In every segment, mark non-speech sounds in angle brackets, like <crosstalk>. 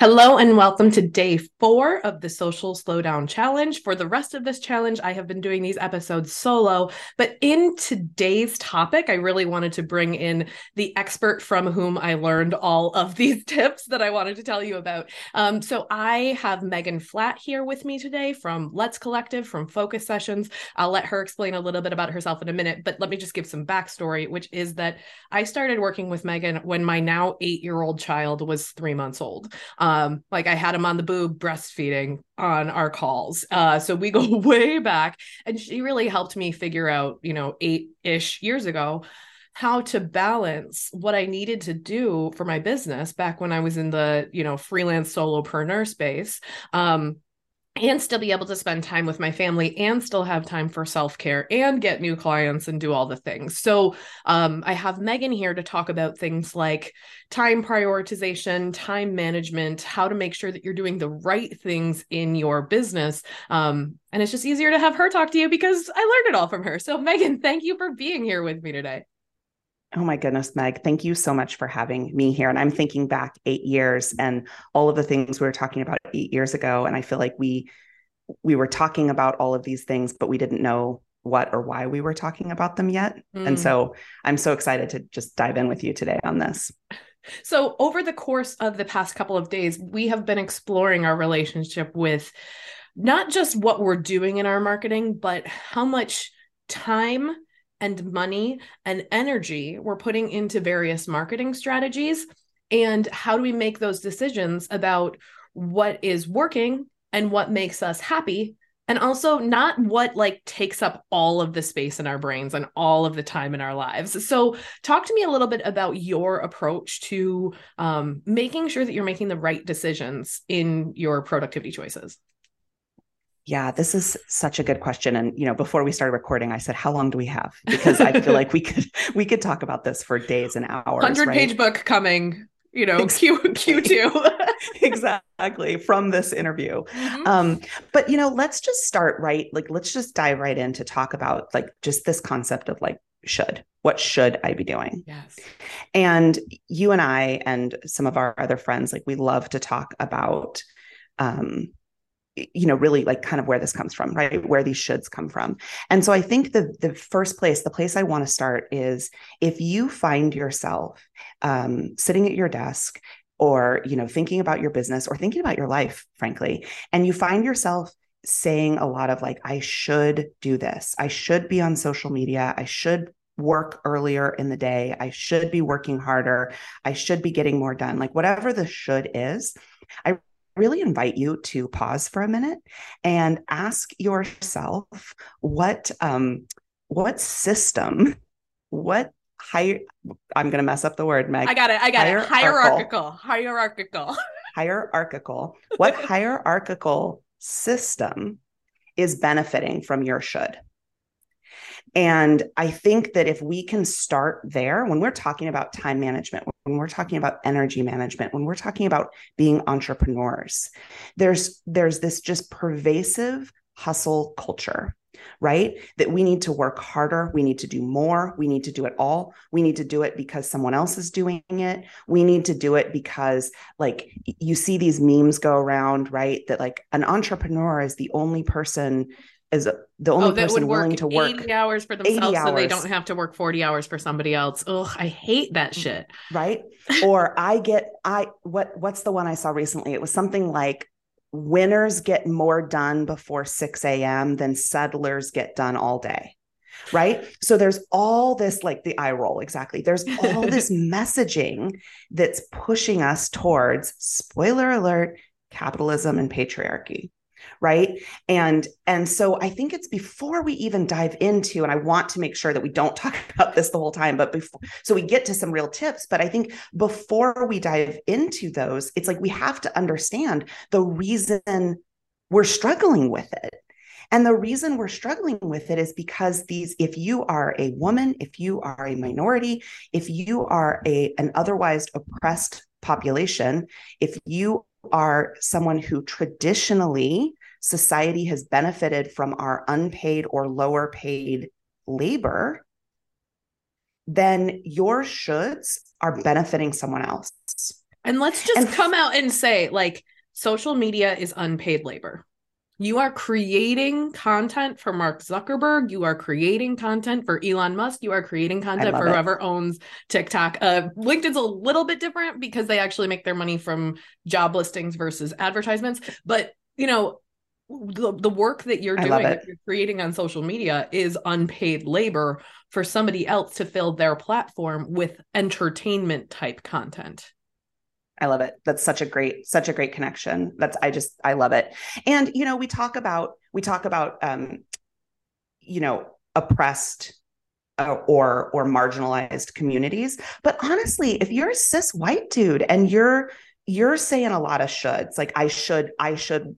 Hello and welcome to day four of the Social Slowdown Challenge. For the rest of this challenge, I have been doing these episodes solo, but in today's topic, I really wanted to bring in the expert from whom I learned all of <laughs> these tips that I wanted to tell you about. Um, so I have Megan Flatt here with me today from Let's Collective, from Focus Sessions. I'll let her explain a little bit about herself in a minute, but let me just give some backstory, which is that I started working with Megan when my now eight year old child was three months old. Um, like I had him on the boob breastfeeding on our calls. Uh, so we go <laughs> way back, and she really helped me figure out, you know, eight ish years ago how to balance what I needed to do for my business back when I was in the, you know, freelance solopreneur space. Um, and still be able to spend time with my family and still have time for self-care and get new clients and do all the things. So um, i have megan here to talk about things like time prioritization time management how to make sure that you're doing the right things in your business. Um, and it's just easier to have her talk to you because i learned it all from her. So megan thank you for being here with me today Oh my goodness, Meg, thank you so much for having me here. And I'm thinking back eight years and all of the things we were talking about eight years ago. And I feel like we we were talking about all of these things, but we didn't know what or why we were talking about them yet. Mm. And so I'm so excited to just dive in with you today on this. So, over the course of the past couple of days, we have been exploring our relationship with not just what we're doing in our marketing, but how much time and money and energy we're putting into various marketing strategies. And how do we make those decisions about what is working and what makes us happy? And also not what like takes up all of the space in our brains and all of the time in our lives. So talk to me a little bit about your approach to um, making sure that you're making the right decisions in your productivity choices yeah, this is such a good question. And you know, before we started recording, I said, "How long do we have?" Because I feel like we could <laughs> we could talk about this for days and hours. Hundred right? page book coming. You know, Q Q two. <laughs> exactly from this interview. Mm-hmm. Um, but you know, let's just start right. Like, let's just dive right in to talk about like just this concept of like should what should i be doing yes and you and i and some of our other friends like we love to talk about um you know really like kind of where this comes from right? Where these shoulds come from. And so i think the the first place the place i want to start is if you find yourself um, sitting at your desk or you know thinking about your business or thinking about your life frankly and you find yourself saying a lot of like i should do this. I should be on social media. I should work earlier in the day. I should be working harder. I should be getting more done. Like whatever the should is i really invite you to pause for a minute and ask yourself what um, what system, what higher I'm going to mess up the word, Meg. I got it. I got it. Hierarchical. Hierarchical. <laughs> hierarchical. What hierarchical system is benefiting from your should? And I think that if we can start there, when we're talking about time management, when we're talking about energy management, when we're talking about being entrepreneurs, there's there's this just pervasive hustle culture right? That we need to work harder, we need to do more, we need to do it all. We need to do it because someone else is doing it. We need to do it because like you see these memes go around, right? That like an entrepreneur is the only person is the only oh, that person willing to work 80 hours for themselves hours. so they don't have to work 40 hours for somebody else. Oh, I hate that mm, shit. Right? or I get I what what's the one I saw recently? It was something like winners get more done before 6 a.m. than settlers get done all day. Right. So there's all this, like the eye roll, exactly. There's all this <laughs> messaging that's pushing us towards, spoiler alert, capitalism and patriarchy right? And and so i think it's before we even dive into and i want to make sure that we don't <laughs> talk about this the whole time but before so we get to some real tips but i think before we dive into those it's like we have to understand the reason we're struggling with it. And the reason we're struggling with it is because these, if you are a woman, if you are a minority, if you are a an otherwise oppressed population, if you are someone who traditionally society has benefited from our unpaid or lower paid labor, then your shoulds are benefiting someone else. And let's just And- come out and say, like, social media is unpaid labor. You are creating content for Mark Zuckerberg. You are creating content for Elon Musk. You are creating content for it. whoever owns TikTok. Uh, LinkedIn's a little bit different because they actually make their money from job listings versus advertisements. But, you know, the, the work that you're doing, that you're creating on social media is unpaid labor for somebody else to fill their platform with entertainment type content. I love it. That's such a great, such a great connection. That's I just I love it. And you know, we talk about we talk about um, you know, oppressed uh, or or marginalized communities. But honestly, if you're a cis white dude and you're you're saying a lot of shoulds, like I should, I should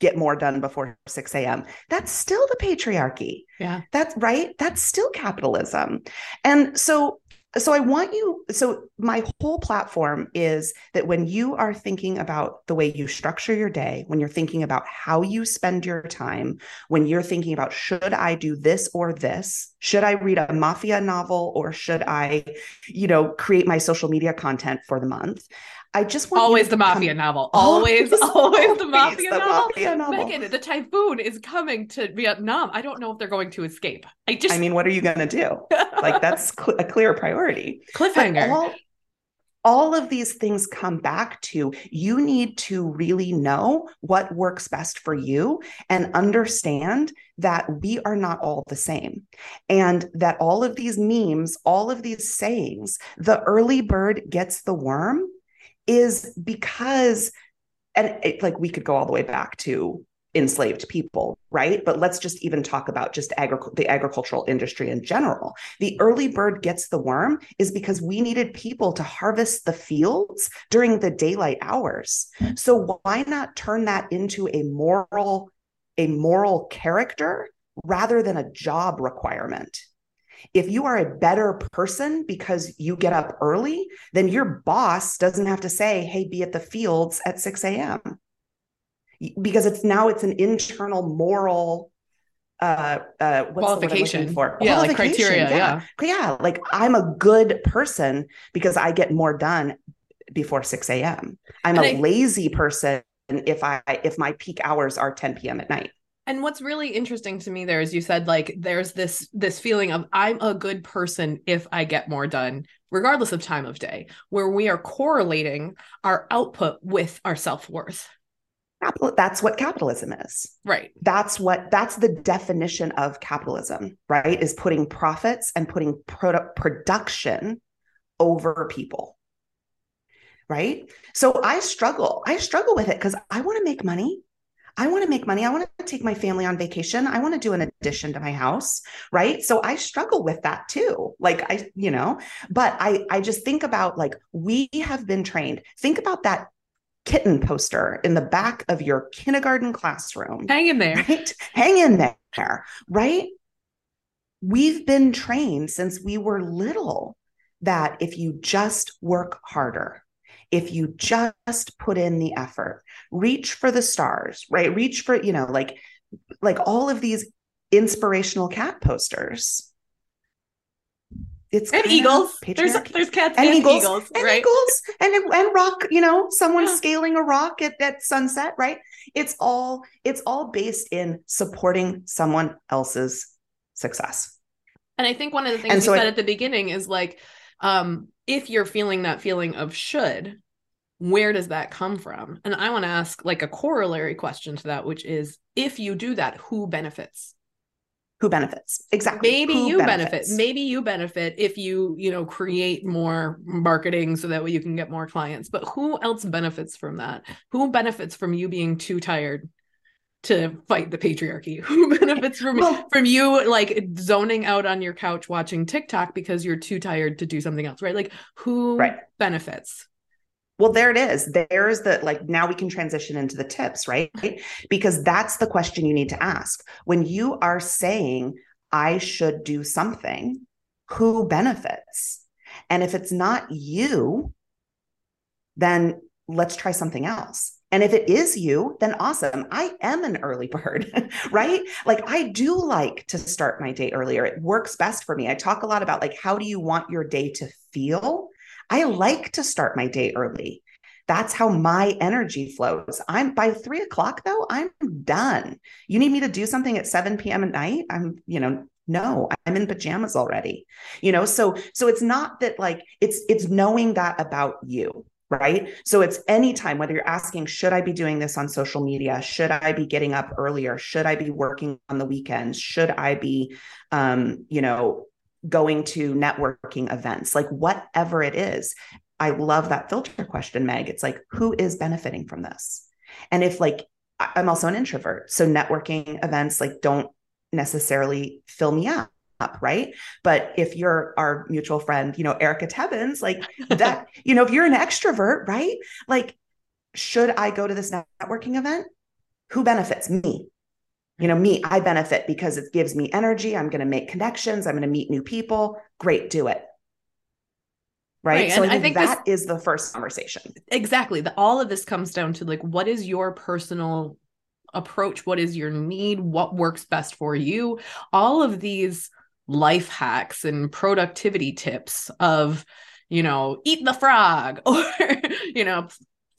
get more done before 6 a.m. That's still the patriarchy. Yeah. That's right. That's still capitalism. And so so I want you so my whole platform is that when you are thinking about the way you structure your day, when you're thinking about how you spend your time, when you're thinking about should I do this or this? Should I read a mafia novel or should I, you know, create my social media content for the month? I just want always the come- mafia novel. <laughs> Always, always, the mafia the novel. mafia novel. Megan, the typhoon is coming to Vietnam. I don't know if they're going to escape. I just I mean, what are you going to do? Like that's cl- a clear priority. Cliffhanger. all, all of these things come back to you need to really know what works best for you and understand that we are not all the same. And that all of these memes, all of these sayings, the early bird gets the worm is because, and it, like we could go all the way back to enslaved people, right? But let's just even talk about just agri- the agricultural industry in general. The early bird gets the worm is because we needed people to harvest the fields during the daylight hours. So why not turn that into a moral a moral character rather than a job requirement? If you are a better person because you get up early, then your boss doesn't have to say, "Hey, be at the fields at 6 a.m." Because it's now it's an internal moral uh uh what's the word I'm looking Qualification. for Yeah, like criteria, yeah. yeah like i'm a good person because i get more done before 6 a.m i'm And a I- lazy person if i if my peak hours are 10 p.m at night And what's really interesting to me there is you said like there's this this feeling of I'm a good person if I get more done regardless of time of day where we are correlating our output with our self-worth. That's what capitalism is. Right. that's what that's the definition of capitalism right? Is putting profits and putting product production over people. Right? So i struggle i struggle with it because i want to make money i want to make money i want to take my family on vacation i want to do an addition to my house right so i struggle with that too like i you know but i i just think about like we have been trained think about that kitten poster in the back of your kindergarten classroom Hang in there. right? Hang in there, right? We've been trained since we were little that if you just work harder, if you just put in the effort, reach for the stars, right? Reach for, you know, like like all of these inspirational cat posters. It's And eagles. There's there's cats and and, eagles, eagles, and right? eagles and and rock you know someone Yeah. scaling a rock at, at sunset right it's all it's all based in supporting someone else's success And I think one of the things And you so said I- at the beginning is like, um, if you're feeling that feeling of should, where does that come from? And I want to ask like a corollary question to that, which is if you do that, who benefits? who benefits exactly Maybe Who you benefits? benefit. Maybe you benefit if you, you know, create more marketing so that way you can get more clients. But who else benefits from that? Who benefits from you being too tired to fight the patriarchy? <laughs> Who benefits from Well- from you like zoning out on your couch watching TikTok because you're too tired to do something else, right? Like who Right. benefits? Well, there it is. There's the like now we can transition into the tips, right? Because that's the question you need to ask. When you are saying, I should do something, who benefits? And if it's not you, then let's try something else. And if it is you, then awesome. I am an early <laughs> bird, right? Like I do like to start my day earlier. It works best for me. I talk a lot about like how do you want your day to feel? I like to start my day early That's how my energy flows. I'm by three o'clock though, I'm done. You need me to do something at 7 p.m. at night. I'm, you know, no, I'm in pajamas already. You know, so so it's not that like it's it's knowing that about you right? So it's anytime, whether you're asking, should I be doing this on social media? Should I be getting up earlier? Should I be working on the weekends? Should I be, um, you know, going to networking events? Like whatever it is. I love that filter question, Meg. It's like, who is benefiting from this? And if like, I'm also an introvert. So networking events like don't necessarily fill me up right? But if you're our mutual friend, you know, Erica Tebbins, like that, <laughs> you know, if you're an extrovert, right? Like, should I go to this networking event? Who benefits? Me. You know, me, I benefit because it gives me energy. I'm going to make connections. I'm going to meet new people. Great, do it. Right. right. So I think, I think that this, is the first conversation. Exactly. The, all of this comes down to like, what is your personal approach? What is your need? What works best for you? All of these life hacks and productivity tips of, you know, eat the frog <laughs> or, you know,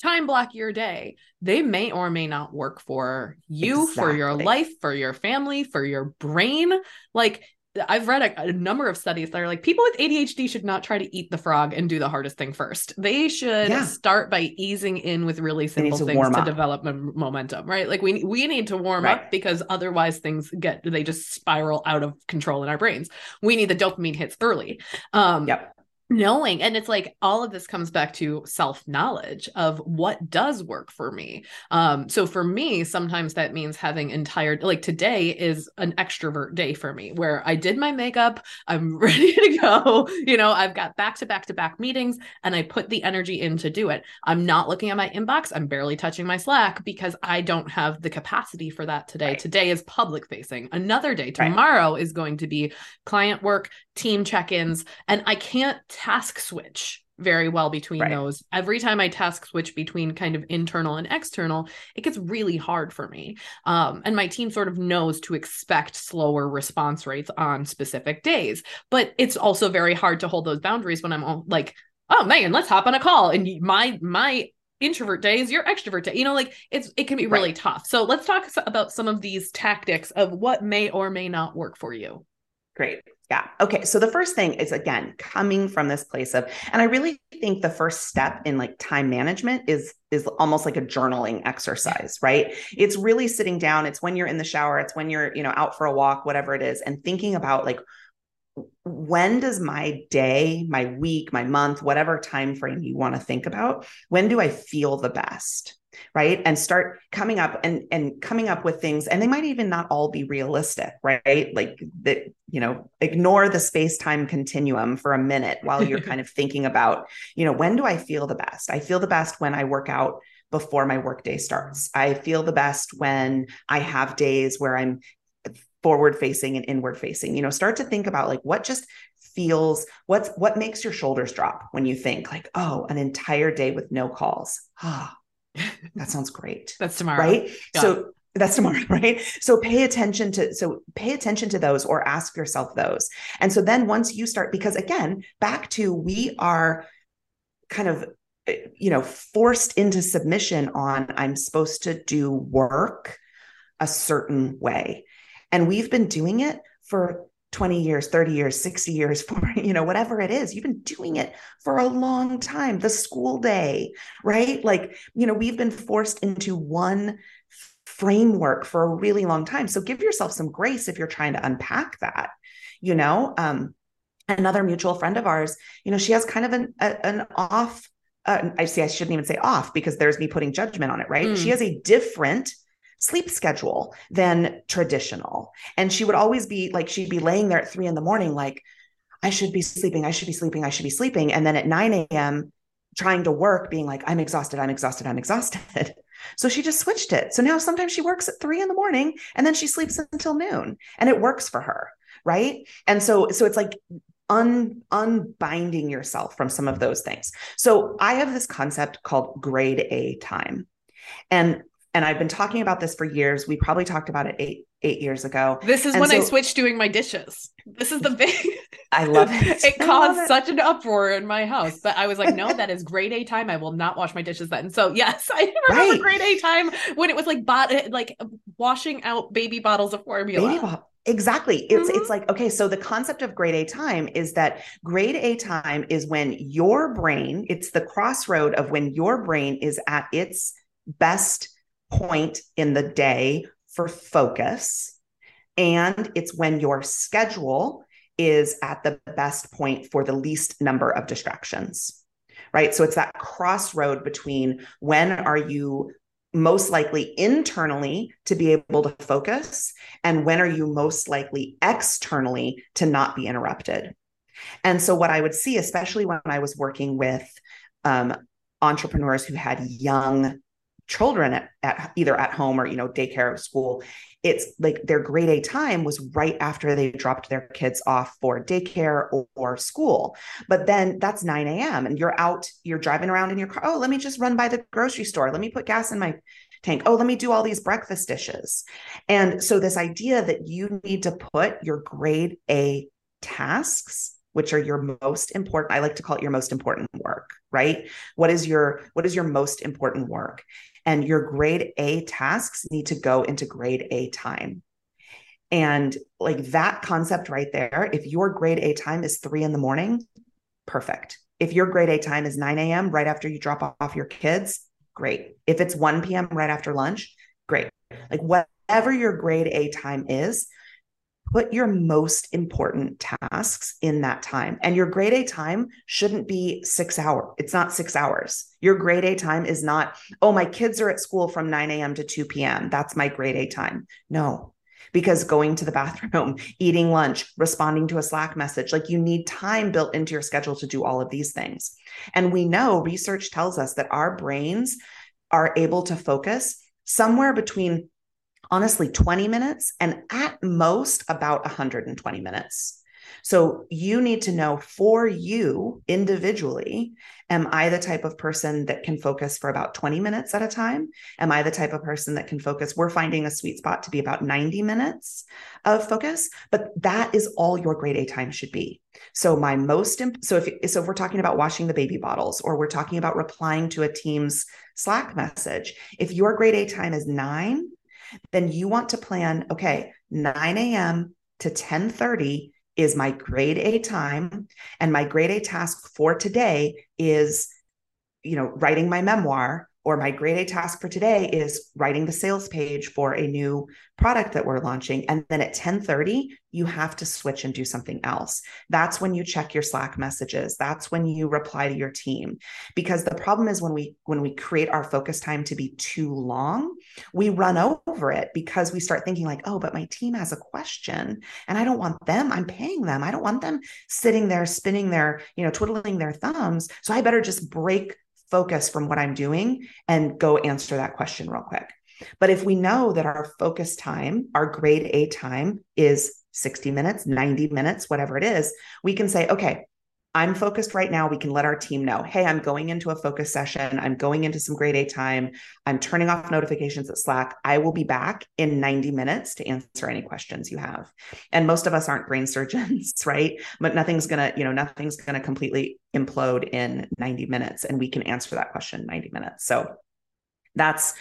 time block your day. They may or may not work for you, exactly. for your life, for your family, for your brain. Like I've read a, a, number of studies that are like people with ADHD should not try to eat the frog and do the hardest thing first. They should yeah. start by easing in with really simple to things to develop m- momentum, right? Like we we need to warm right. up because otherwise things get they just spiral out of control in our brains. We need the dopamine hits early. Um, yep knowing and it's like all of this comes back to self knowledge of what does work for me um so for me sometimes that means having entire like today is an extrovert day for me where i did my makeup i'm <laughs> ready to go you know i've got back to back to back meetings and i put the energy in to do it i'm not looking at my inbox i'm barely touching my slack because i don't have the capacity for that today right. today is public facing another day tomorrow right. is going to be client work team check-ins and i can't task switch very well between right. those. Every time I task switch between kind of internal and external, it gets really hard for me. Um, and my team sort of knows to expect slower response rates on specific days. But it's also very hard to hold those boundaries when I'm all like, oh man, let's hop on a call. And my my introvert day is your extrovert day. You know, like it's it can be really right. tough. So let's talk about some of these tactics of what may or may not work for you. Great. Yeah. Okay. So the first thing is again coming from this place of, and I really think the first step in like time management is is almost like a journaling exercise, right? It's really sitting down. It's when you're in the shower. It's when you're you know out for a walk, whatever it is, and thinking about like when does my day, my week, my month, whatever time frame you want to think about, when do I feel the best? Right? And start coming up and and coming up with things. And they might even not all be realistic right? Like that you know ignore the space time continuum for a minute while you're <laughs> kind of thinking about you know when do i feel the best? I feel the best when i work out before my workday starts. I feel the best when i have days where i'm forward facing and inward facing. You know start to think about like what just feels what's what makes your shoulders drop when you think like oh an entire day with no calls. Ah that sounds great. <laughs> That's tomorrow. Right. So that's tomorrow, <laughs> right? So pay attention to so pay attention to those or ask yourself those. And so then once you start because again, back to we are kind of eh, you know forced into submission on I'm supposed to do work a certain way. And we've been doing it for 20 years 30 years 60 years <laughs> for you know whatever it is you've been doing it for a long time the school day right? Like you know we've been forced into one framework for a really long time. So give yourself some grace if you're trying to unpack that you know? Um another mutual friend of ours you know she has kind of an a, an off uh, I see I shouldn't even say off because there's me putting judgment on it right? Mm. she has a different sleep schedule than traditional. And she would always be like, she'd be laying there at three in the morning, like, I should be sleeping, I should be sleeping, I should be sleeping. And then at 9 a.m., trying to work, being like, I'm exhausted, I'm exhausted, I'm exhausted. <laughs> So she just switched it. So now sometimes she works at three in the morning and then she sleeps until noon and it works for her. Right. And so, so it's like un, unbinding yourself from some of those things. So I have this concept called grade A time. And and I've been talking about this for years. We probably talked about it eight eight years ago. This is And when I switched doing my dishes. This is the <laughs> big I love <laughs> it. it I caused it. such an uproar in my house. But I was like, no, that is <laughs> grade A time. I will not wash my dishes then. So yes, I remember Right. grade A time when it was like bot like washing out baby bottles of formula. Exactly. It's Mhm. it's like okay, so the concept of grade A time is that grade A time is when your brain, it's the crossroad of when your brain is at its best point in the day for focus and it's when your schedule is at the best point for the least number of distractions. Right? So it's that crossroad between when are you most likely internally to be able to focus and when are you most likely externally to not be interrupted and so what i would see especially when i was working with um, entrepreneurs who had young children at, at either at home or you know daycare or school it's like their grade a time was right after they dropped their kids off for daycare or, or school. But then that's 9 a.m and you're out you're driving around in your car oh let me just run by the grocery store. Let me put gas in my tank. Oh let me do all these breakfast dishes. And so this idea that you need to put your grade a tasks which are your most important i like to call it your most important work right? What is your what is your most important work? And your grade a tasks need to go into grade a time. And like that concept right there if your grade a time is three in the morning perfect. If your grade a time is 9 a.m right after you drop off your kids great. If it's 1 p.m right after lunch great. Like whatever your grade a time is put your most important tasks in that time. And your grade A time shouldn't be six hours. It's not six hours. Your grade A time is not, oh, my kids are at school from 9 a.m. to 2 p.m. That's my grade A time. No, because going to the <laughs> bathroom, eating lunch, responding to a Slack message, like you need time built into your schedule to do all of these things. And we know research tells us that our brains are able to focus somewhere between honestly 20 minutes and at most about 120 minutes. So you need to know for you individually am I the type of person that can focus for about 20 minutes at a time? Am I the type of person that can focus? We're finding a sweet spot to be about 90 minutes of focus, but that is all your grade A time should be. So my most imp- so if so if we're talking about washing the baby bottles or we're talking about replying to a team's Slack message, if your grade A time is 9, then you want to plan okay 9 a.m to 10.30 is my grade a time. And my grade a task for today is you know writing my memoir or my grade A task for today is writing the sales page for a new product that we're launching. And then at 10:30, you have to switch and do something else. That's when you check your Slack messages. That's when you reply to your team. Because the problem is when we when we create our focus time to be too long, we run over it because we start thinking like, oh, but my team has a question and I don't want them, I'm paying them. I don't want them sitting there spinning their, you know, twiddling their thumbs. So I better just break focus from what I'm doing and go answer that question real quick. But if we know that our focus time, our grade A time is 60 minutes, 90 minutes, whatever it is, we can say, okay, I'm focused right now. We can let our team know, hey, I'm going into a focus session. I'm going into some grade A time. I'm turning off notifications at Slack. I will be back in 90 minutes to answer any questions you have. And most of us aren't brain surgeons, <laughs> right? But nothing's going to, you know, nothing's going to completely implode in 90 minutes. And we can answer that question in 90 minutes. So that's,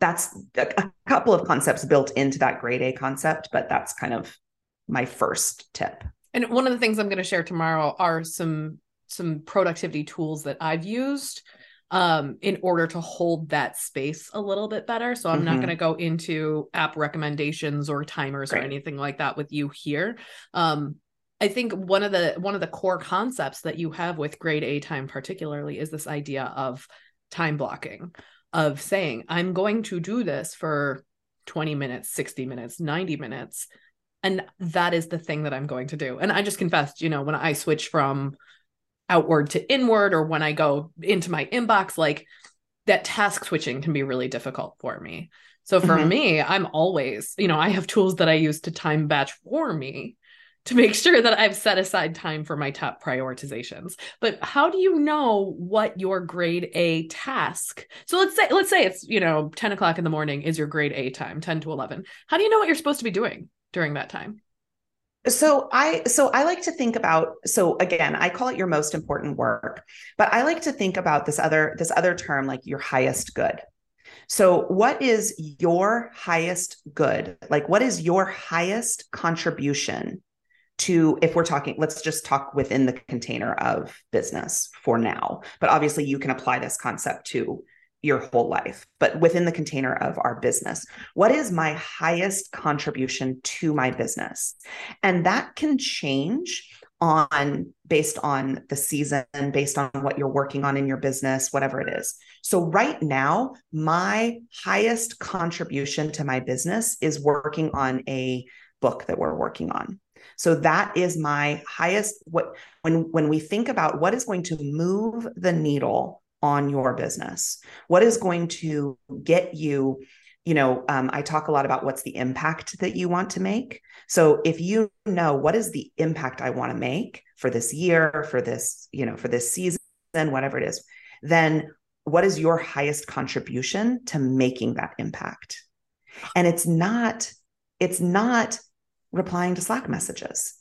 that's a couple of concepts built into that grade A concept, but that's kind of my first tip. And one of the things I'm going to share tomorrow are some some productivity tools that I've used um, in order to hold that space a little bit better. So I'm not Mhm. going to go into app recommendations or timers or anything like that with you here. Um, I think one of the one of the core concepts that you have with grade A time particularly is this idea of time blocking of saying I'm going to do this for 20 minutes, 60 minutes, 90 minutes and that is the thing that I'm going to do. And I just confessed, you know, when I switch from outward to inward or when I go into my inbox, like that task switching can be really difficult for me. So for Mhm. me, I'm always, you know, I have tools that I use to time batch for me to make sure that I've set aside time for my top prioritizations. But how do you know what your grade A task? So let's say let's say it's you know 10 o'clock in the morning is your grade A time, 10 to 11. How do you know what you're supposed to be doing during that time? So I so I like to think about so again I call it your most important work but I like to think about this other this other term like your highest good. So what is your highest good? Like what is your highest contribution to if we're talking let's just talk within the container of business for now. But obviously you can apply this concept to your whole life, but within the container of our business. What is my highest contribution to my business? And that can change on based on the season, based on what you're working on in your business, whatever it is. So, right now, my highest contribution to my business is working on a book that we're working on. So that is my highest what when when we think about what is going to move the needle on your business? What is going to get you? You know, um, I talk a lot about what's the impact that you want to make. So if you know what is the impact I want to make for this year, for this, you know, for this season, whatever it is, then what is your highest contribution to making that impact? And it's not, it's not replying to Slack messages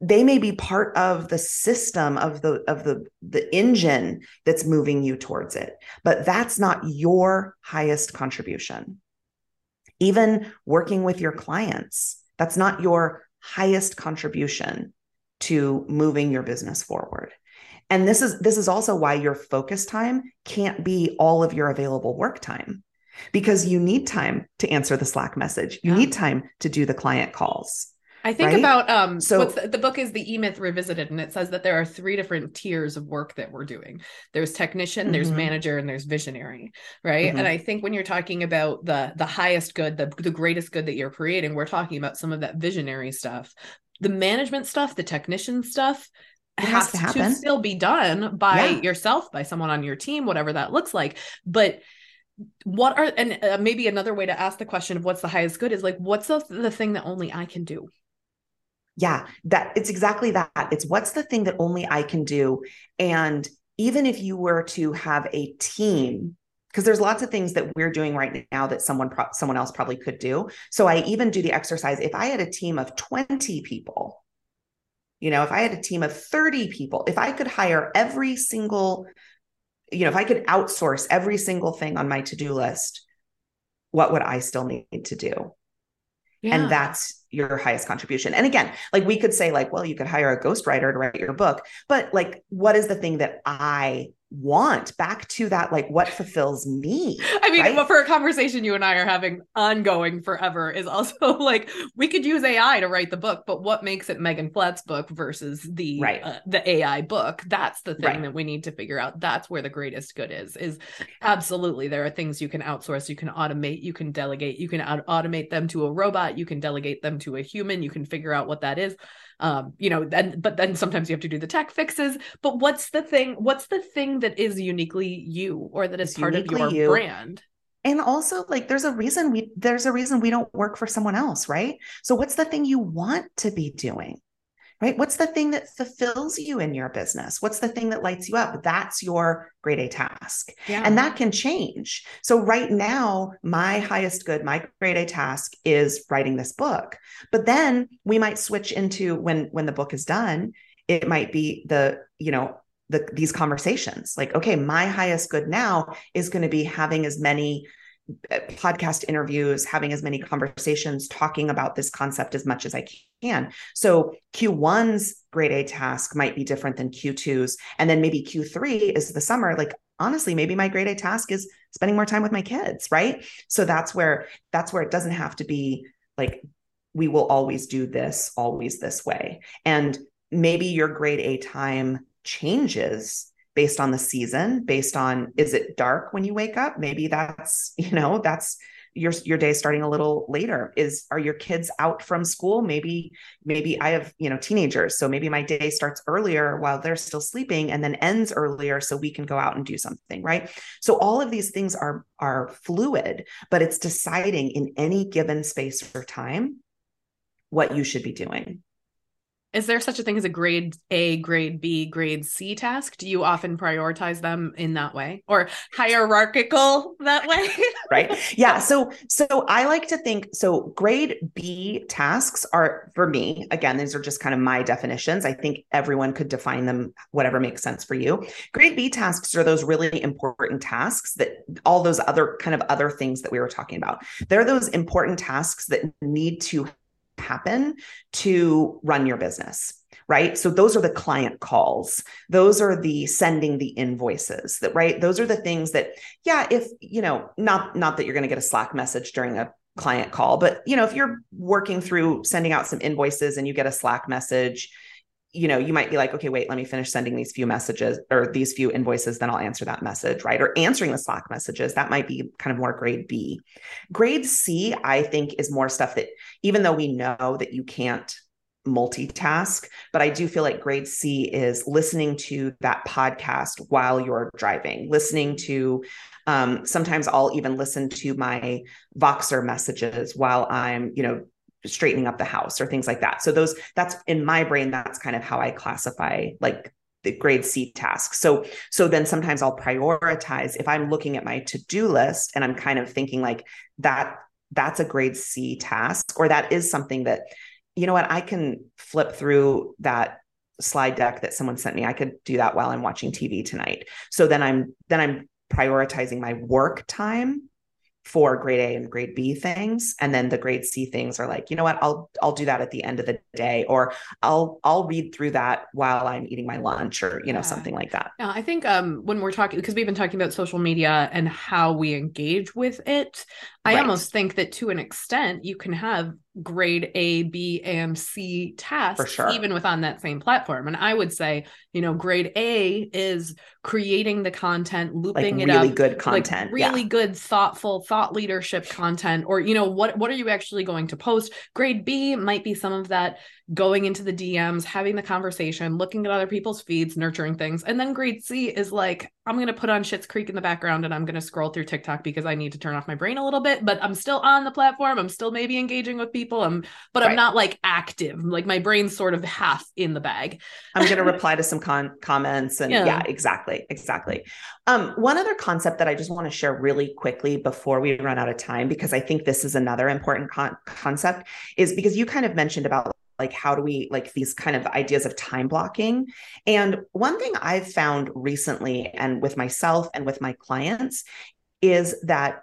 they may be part of the system of the of the the engine that's moving you towards it but that's not your highest contribution. Even working with your clients that's not your highest contribution to moving your business forward. And this is this is also why your focus time can't be all of your available work time because you need time to answer the slack message. You yeah. need time to do the client calls I think right? about um so the, the, book is the E-Myth Revisited, and it says that there are three different tiers of work that we're doing. There's technician, mm-hmm. there's manager, and there's visionary, right? Mm-hmm. And I think when you're talking about the the highest good, the the greatest good that you're creating, we're talking about some of that visionary stuff. The management stuff, the technician stuff, it has, has to, to, still be done by yeah. yourself, by someone on your team, whatever that looks like. But what are and uh, maybe another way to ask the question of what's the highest good is like what's the, the thing that only I can do yeah, that it's exactly that. It's what's the thing that only I can do. And even if you were to have a team, because there's lots of things that we're doing right now that someone pro- someone else probably could do. So I even do the exercise if I had a team of 20 people, you know, if I had a team of 30 people, if I could hire every single you know, if I could outsource every single thing on my to-do list, what would I still need to do? Yeah. And that's your highest contribution. And again, like we could say, like, well, you could hire a ghostwriter to write your book, but like, what is the thing that I want back to that like what fulfills me <laughs> i mean right? for a conversation you and i are having ongoing forever is also <laughs> like we could use ai to write the book but what makes it megan flatt's book versus the right. Uh, the ai book that's the thing right. that we need to figure out that's where the greatest good is is absolutely there are things you can outsource you can automate you can delegate you can automate them to a robot you can delegate them to a human you can figure out what that is um you know then but then sometimes you have to do the tech fixes. But what's the thing what's the thing that is uniquely you or that is it's part of your you. brand? And also like there's a reason we there's a reason we don't work for someone else right? So what's the thing you want to be doing right? What's the thing that fulfills you in your business? What's the thing that lights you up? That's your grade A task. Yeah. And that can change. So, right now, my highest good, my grade A task is writing this book. But then we might switch into when when the book is done, it might be the, you know, the, these conversations like okay my highest good now is going to be having as many podcast interviews, having as many conversations, talking about this concept as much as I can. So Q1's grade A task might be different than Q2's. And then maybe Q3 is the summer. Like, honestly, maybe my grade A task is spending more time with my kids, right? So that's where that's where it doesn't have to be like we will always do this, always this way. And maybe your grade A time changes based on the season, based on is it dark when you wake up? Maybe that's, you know, that's your your day starting a little later. Is are your kids out from school? Maybe maybe i have you know teenagers so maybe my day starts earlier while they're still sleeping and then ends earlier so we can go out and do something right? So all of these things are are fluid but it's deciding in any given space or time what you should be doing is there such a thing as a grade A, grade B, grade C task? Do you often prioritize them in that way or hierarchical that way? <laughs> right. Yeah. So so I like to think so grade B tasks are for me, again, these are just kind of my definitions. I think everyone could define them whatever makes sense for you. Grade B tasks are those really important tasks that all those other kind of other things that we were talking about. They're those important tasks that need to happen to run your business right? So those are the client calls. Those are the sending the invoices that right? Those are the things that yeah if you know not not that you're going to get a slack message during a client call but you know if you're working through sending out some invoices and you get a slack message you know, you might be like, okay, wait, let me finish sending these few messages or these few invoices, then I'll answer that message, right? Or answering the Slack messages. That might be kind of more grade B. Grade C, I think, is more stuff that even though we know that you can't multitask, but I do feel like grade C is listening to that podcast while you're driving, listening to um, sometimes I'll even listen to my Voxer messages while I'm, you know, straightening up the house or things like that. So those that's in my brain that's kind of how I classify like the grade C tasks. So so then sometimes I'll prioritize if I'm looking at my to-do list and I'm kind of thinking like that that's a grade C task or that is something that you know what I can flip through that slide deck that someone sent me. I could do that while I'm watching TV tonight. So then I'm then I'm prioritizing my work time for grade A and grade B things and then the grade C things are like you know what I'll I'll do that at the end of the day or I'll I'll read through that while I'm eating my lunch or you know yeah. something like that. Yeah, I think um when we're talking because we've been talking about social media and how we engage with it, I right. almost think that to an extent you can have grade A, B, and C tasks, sure. even within that same platform. And I would say, you know, grade A is creating the content, looping like it really up, good content, like really yeah. good, thoughtful, thought leadership content, or you know, what what are you actually going to post? Grade B might be some of that going into the DMs, having the conversation, looking at other people's feeds, nurturing things. And then grade C is like, I'm going to put on Schitt's Creek in the background and I'm going to scroll through TikTok because I need to turn off my brain a little bit, but I'm still on the platform. I'm still maybe engaging with people. I'm, but right. I'm not like active. Like my brain's sort of half in the bag. I'm going <laughs> to reply to some con- comments and yeah. yeah, exactly. Exactly. Um, one other concept that I just want to share really quickly before we run out of time, because I think this is another important con- concept is because you kind of mentioned about like how do we like these kind of ideas of time blocking? And one thing i've found recently and with myself and with my clients is that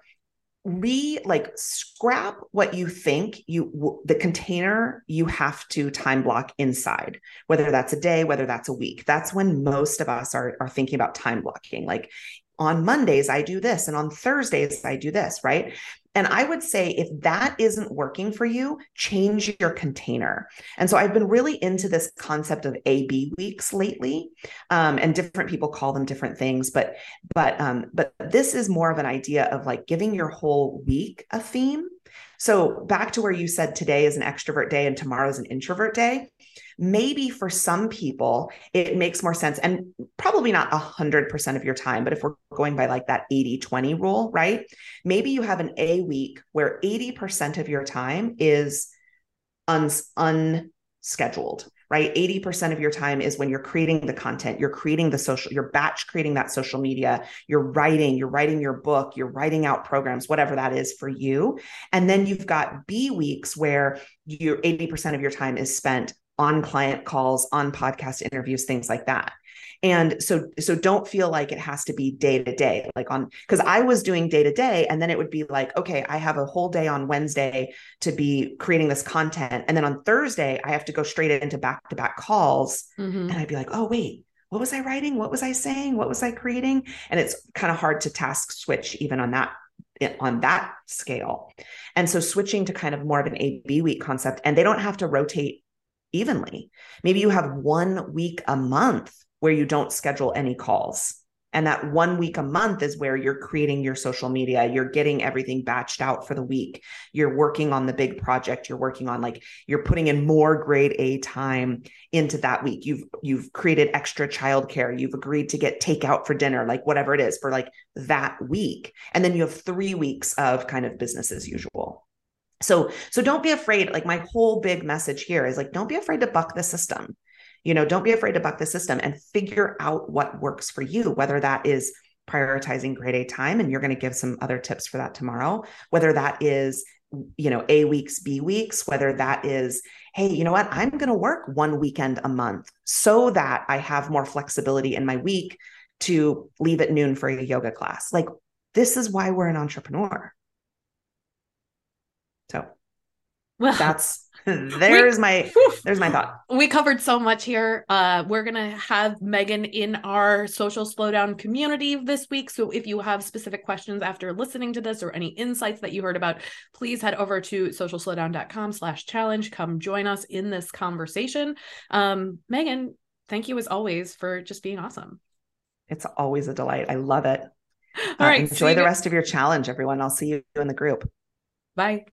re like scrap what you think you the container you have to time block inside whether that's a day whether that's a week. That's when most of us are are thinking about time blocking. Like on mondays i do this and on thursdays i do this right and I would say if that isn't working for you, change your container. And so I've been really into this concept of AB weeks lately, um, and different people call them different things. But but um, but this is more of an idea of like giving your whole week a theme. So back to where you said today is an extrovert day and tomorrow is an introvert day maybe for some people it makes more sense and probably not 100% of your time but if we're going by like that 80 20 rule right? Maybe you have an a week where 80% of your time is un- unscheduled right? 80% of your time is when you're creating the content you're creating the social you're batch creating that social media you're writing you're writing your book you're writing out programs whatever that is for you. And then you've got b weeks where your 80% of your time is spent on client calls, on podcast interviews, things like that. And so so don't feel like it has to be day to day like on cuz I was doing day to day and then it would be like okay, I have a whole day on Wednesday to be creating this content and then on Thursday I have to go straight into back to back calls mm-hmm. and I'd be like, "Oh, wait, what was I writing? What was I saying? What was I creating?" And it's kind of hard to task switch even on that on that scale. And so switching to kind of more of an AB week concept and they don't have to rotate evenly. Maybe you have one week a month where you don't schedule any calls. And that one week a month is where you're creating your social media, you're getting everything batched out for the week. You're working on the big project you're working on like you're putting in more grade A time into that week. You've you've created extra childcare, you've agreed to get takeout for dinner, like whatever it is for like that week. And then you have 3 weeks of kind of business as usual. So so don't be afraid. Like my whole big message here is like don't be afraid to buck the system. You know, don't be afraid to buck the system and figure out what works for you, whether that is prioritizing grade A time and you're going to give some other tips for that tomorrow, whether that is you know A weeks, B weeks, whether that is hey, you know what? I'm going to work one weekend a month so that I have more flexibility in my week to leave at noon for a yoga class. Like this is why we're an entrepreneur. So well, that's <laughs> <laughs> there's we, my there's my thought. We covered so much here. Uh we're gonna have megan in our social slowdown community this week. So if you have specific questions after listening to this or any insights that you heard about please head over to socialslowdown.com slash challenge. Come join us in this conversation. Um megan thank you as always for just being awesome. It's always a delight. I love it. All uh, right enjoy the rest of your challenge everyone. I'll see you in the group. Bye